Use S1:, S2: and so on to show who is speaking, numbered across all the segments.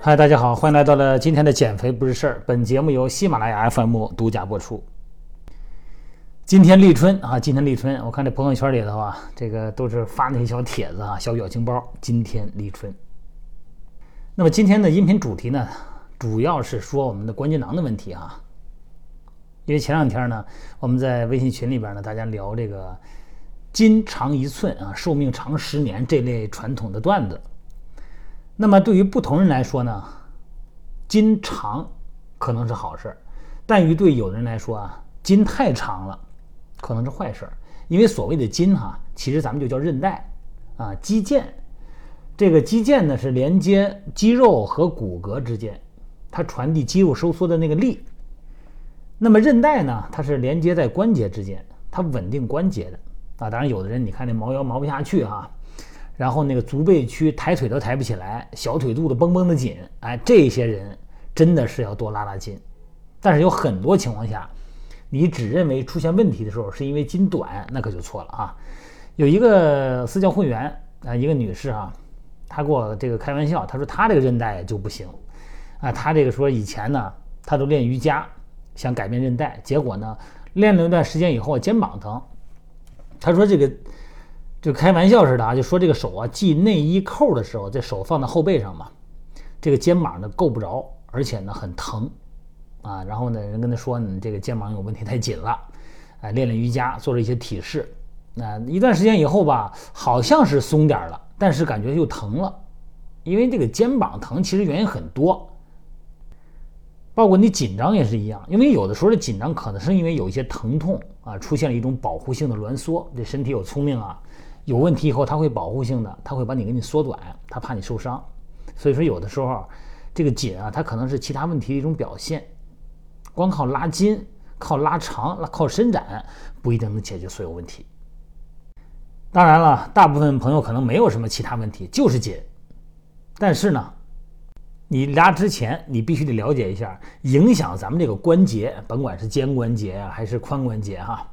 S1: 嗨，大家好，欢迎来到了今天的减肥不是事儿。本节目由喜马拉雅 FM 独家播出。今天立春啊，今天立春，我看这朋友圈里头啊，这个都是发那些小帖子啊、小表情包。今天立春。那么今天的音频主题呢，主要是说我们的关节囊的问题啊。因为前两天呢，我们在微信群里边呢，大家聊这个“筋长一寸啊，寿命长十年”这类传统的段子。那么对于不同人来说呢，筋长可能是好事儿，但于对有的人来说啊，筋太长了可能是坏事儿。因为所谓的筋哈，其实咱们就叫韧带啊，肌腱。这个肌腱呢是连接肌肉和骨骼之间，它传递肌肉收缩的那个力。那么韧带呢，它是连接在关节之间，它稳定关节的啊。当然，有的人你看那毛腰毛不下去哈。然后那个足背区抬腿都抬不起来，小腿肚子绷绷的紧，哎，这些人真的是要多拉拉筋。但是有很多情况下，你只认为出现问题的时候是因为筋短，那可就错了啊。有一个私教会员啊，一个女士啊，她给我这个开玩笑，她说她这个韧带就不行啊。她这个说以前呢，她都练瑜伽，想改变韧带，结果呢，练了一段时间以后肩膀疼。他说这个。就开玩笑似的啊，就说这个手啊系内衣扣的时候，这手放在后背上嘛，这个肩膀呢够不着，而且呢很疼啊。然后呢，人跟他说你这个肩膀有问题，太紧了。哎，练练瑜伽，做了一些体式，那一段时间以后吧，好像是松点了，但是感觉又疼了。因为这个肩膀疼，其实原因很多，包括你紧张也是一样。因为有的时候的紧张可能是因为有一些疼痛啊，出现了一种保护性的挛缩。这身体有聪明啊。有问题以后，它会保护性的，它会把你给你缩短，它怕你受伤。所以说，有的时候这个紧啊，它可能是其他问题的一种表现。光靠拉筋、靠拉长、靠伸展，不一定能解决所有问题。当然了，大部分朋友可能没有什么其他问题，就是紧。但是呢，你拉之前，你必须得了解一下影响咱们这个关节，甭管是肩关节啊，还是髋关节哈。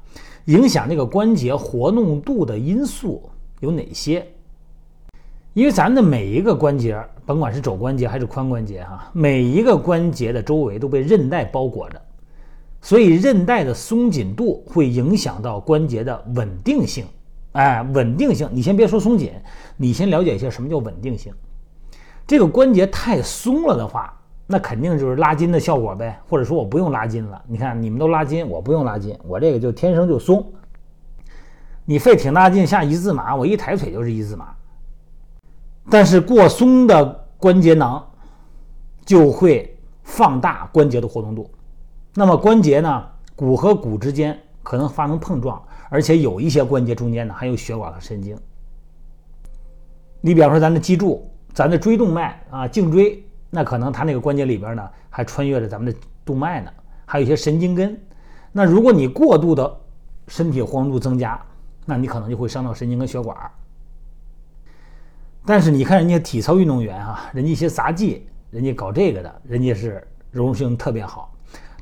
S1: 影响这个关节活动度的因素有哪些？因为咱的每一个关节，甭管是肘关节还是髋关节，哈，每一个关节的周围都被韧带包裹着，所以韧带的松紧度会影响到关节的稳定性。哎，稳定性，你先别说松紧，你先了解一下什么叫稳定性。这个关节太松了的话。那肯定就是拉筋的效果呗，或者说我不用拉筋了。你看你们都拉筋，我不用拉筋，我这个就天生就松。你费挺大劲下一字马，我一抬腿就是一字马。但是过松的关节囊就会放大关节的活动度，那么关节呢，骨和骨之间可能发生碰撞，而且有一些关节中间呢还有血管和神经。你比方说咱的脊柱，咱的椎动脉啊，颈椎。那可能它那个关节里边呢，还穿越着咱们的动脉呢，还有一些神经根。那如果你过度的身体活动度增加，那你可能就会伤到神经跟血管。但是你看人家体操运动员哈，人家一些杂技，人家搞这个的，人家是柔韧性特别好，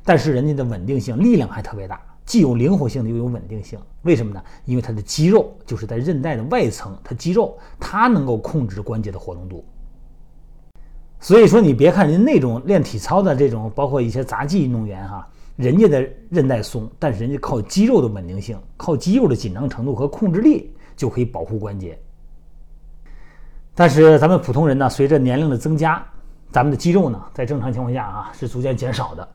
S1: 但是人家的稳定性、力量还特别大，既有灵活性的又有稳定性。为什么呢？因为它的肌肉就是在韧带的外层，它肌肉它能够控制关节的活动度。所以说，你别看人那种练体操的这种，包括一些杂技运动员哈，人家的韧带松，但是人家靠肌肉的稳定性，靠肌肉的紧张程度和控制力就可以保护关节。但是咱们普通人呢，随着年龄的增加，咱们的肌肉呢，在正常情况下啊是逐渐减少的，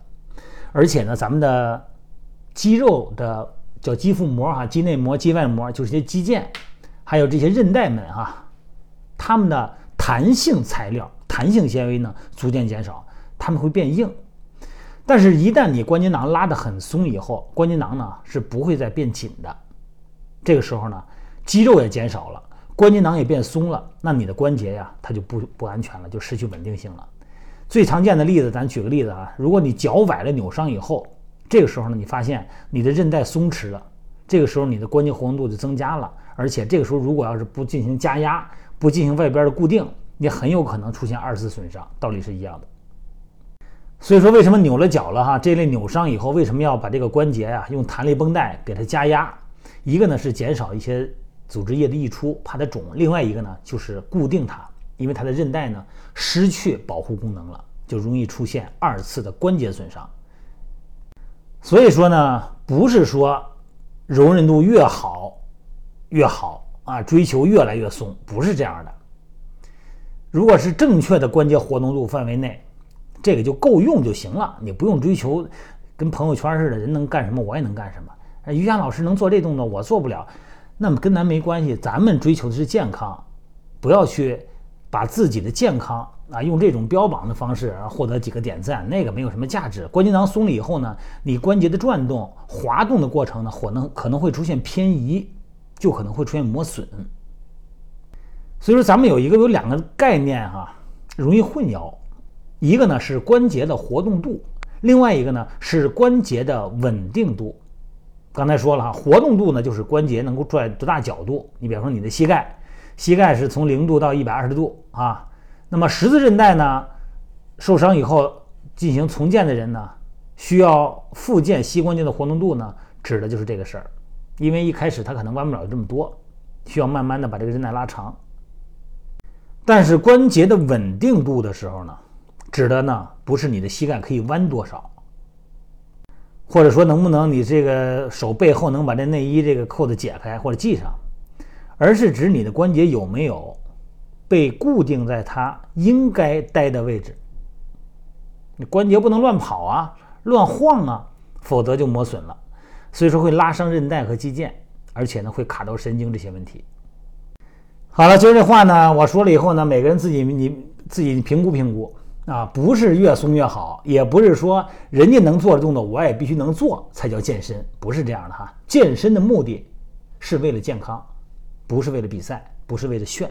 S1: 而且呢，咱们的肌肉的叫肌腹膜哈，肌内膜、肌外膜，就是些肌腱，还有这些韧带们哈，它们的弹性材料。弹性纤维呢逐渐减少，它们会变硬。但是，一旦你关节囊拉得很松以后，关节囊呢是不会再变紧的。这个时候呢，肌肉也减少了，关节囊也变松了，那你的关节呀，它就不不安全了，就失去稳定性了。最常见的例子，咱举个例子啊，如果你脚崴了扭伤以后，这个时候呢，你发现你的韧带松弛了，这个时候你的关节活动度就增加了，而且这个时候如果要是不进行加压，不进行外边的固定。也很有可能出现二次损伤，道理是一样的。所以说，为什么扭了脚了哈？这类扭伤以后，为什么要把这个关节呀用弹力绷带给它加压？一个呢是减少一些组织液的溢出，怕它肿；另外一个呢，就是固定它，因为它的韧带呢失去保护功能了，就容易出现二次的关节损伤。所以说呢，不是说柔韧度越好越好啊，追求越来越松，不是这样的。如果是正确的关节活动度范围内，这个就够用就行了，你不用追求跟朋友圈似的，人能干什么我也能干什么。瑜伽老师能做这动作，我做不了，那么跟咱没关系。咱们追求的是健康，不要去把自己的健康啊用这种标榜的方式获得几个点赞，那个没有什么价值。关节囊松了以后呢，你关节的转动、滑动的过程呢，可能可能会出现偏移，就可能会出现磨损。所以说，咱们有一个有两个概念哈，容易混淆。一个呢是关节的活动度，另外一个呢是关节的稳定度。刚才说了哈，活动度呢就是关节能够转多大角度。你比方说你的膝盖，膝盖是从零度到一百二十度啊。那么十字韧带呢受伤以后进行重建的人呢，需要复健膝关节的活动度呢，指的就是这个事儿。因为一开始他可能弯不了这么多，需要慢慢的把这个韧带拉长。但是关节的稳定度的时候呢？指的呢不是你的膝盖可以弯多少，或者说能不能你这个手背后能把这内衣这个扣子解开或者系上，而是指你的关节有没有被固定在它应该待的位置。你关节不能乱跑啊，乱晃啊，否则就磨损了，所以说会拉伤韧带和肌腱，而且呢会卡到神经这些问题。好了，今儿这话呢我说了以后呢，每个人自己你自己评估评估。啊，不是越松越好，也不是说人家能做的动作我也必须能做才叫健身，不是这样的哈。健身的目的是为了健康，不是为了比赛，不是为了炫。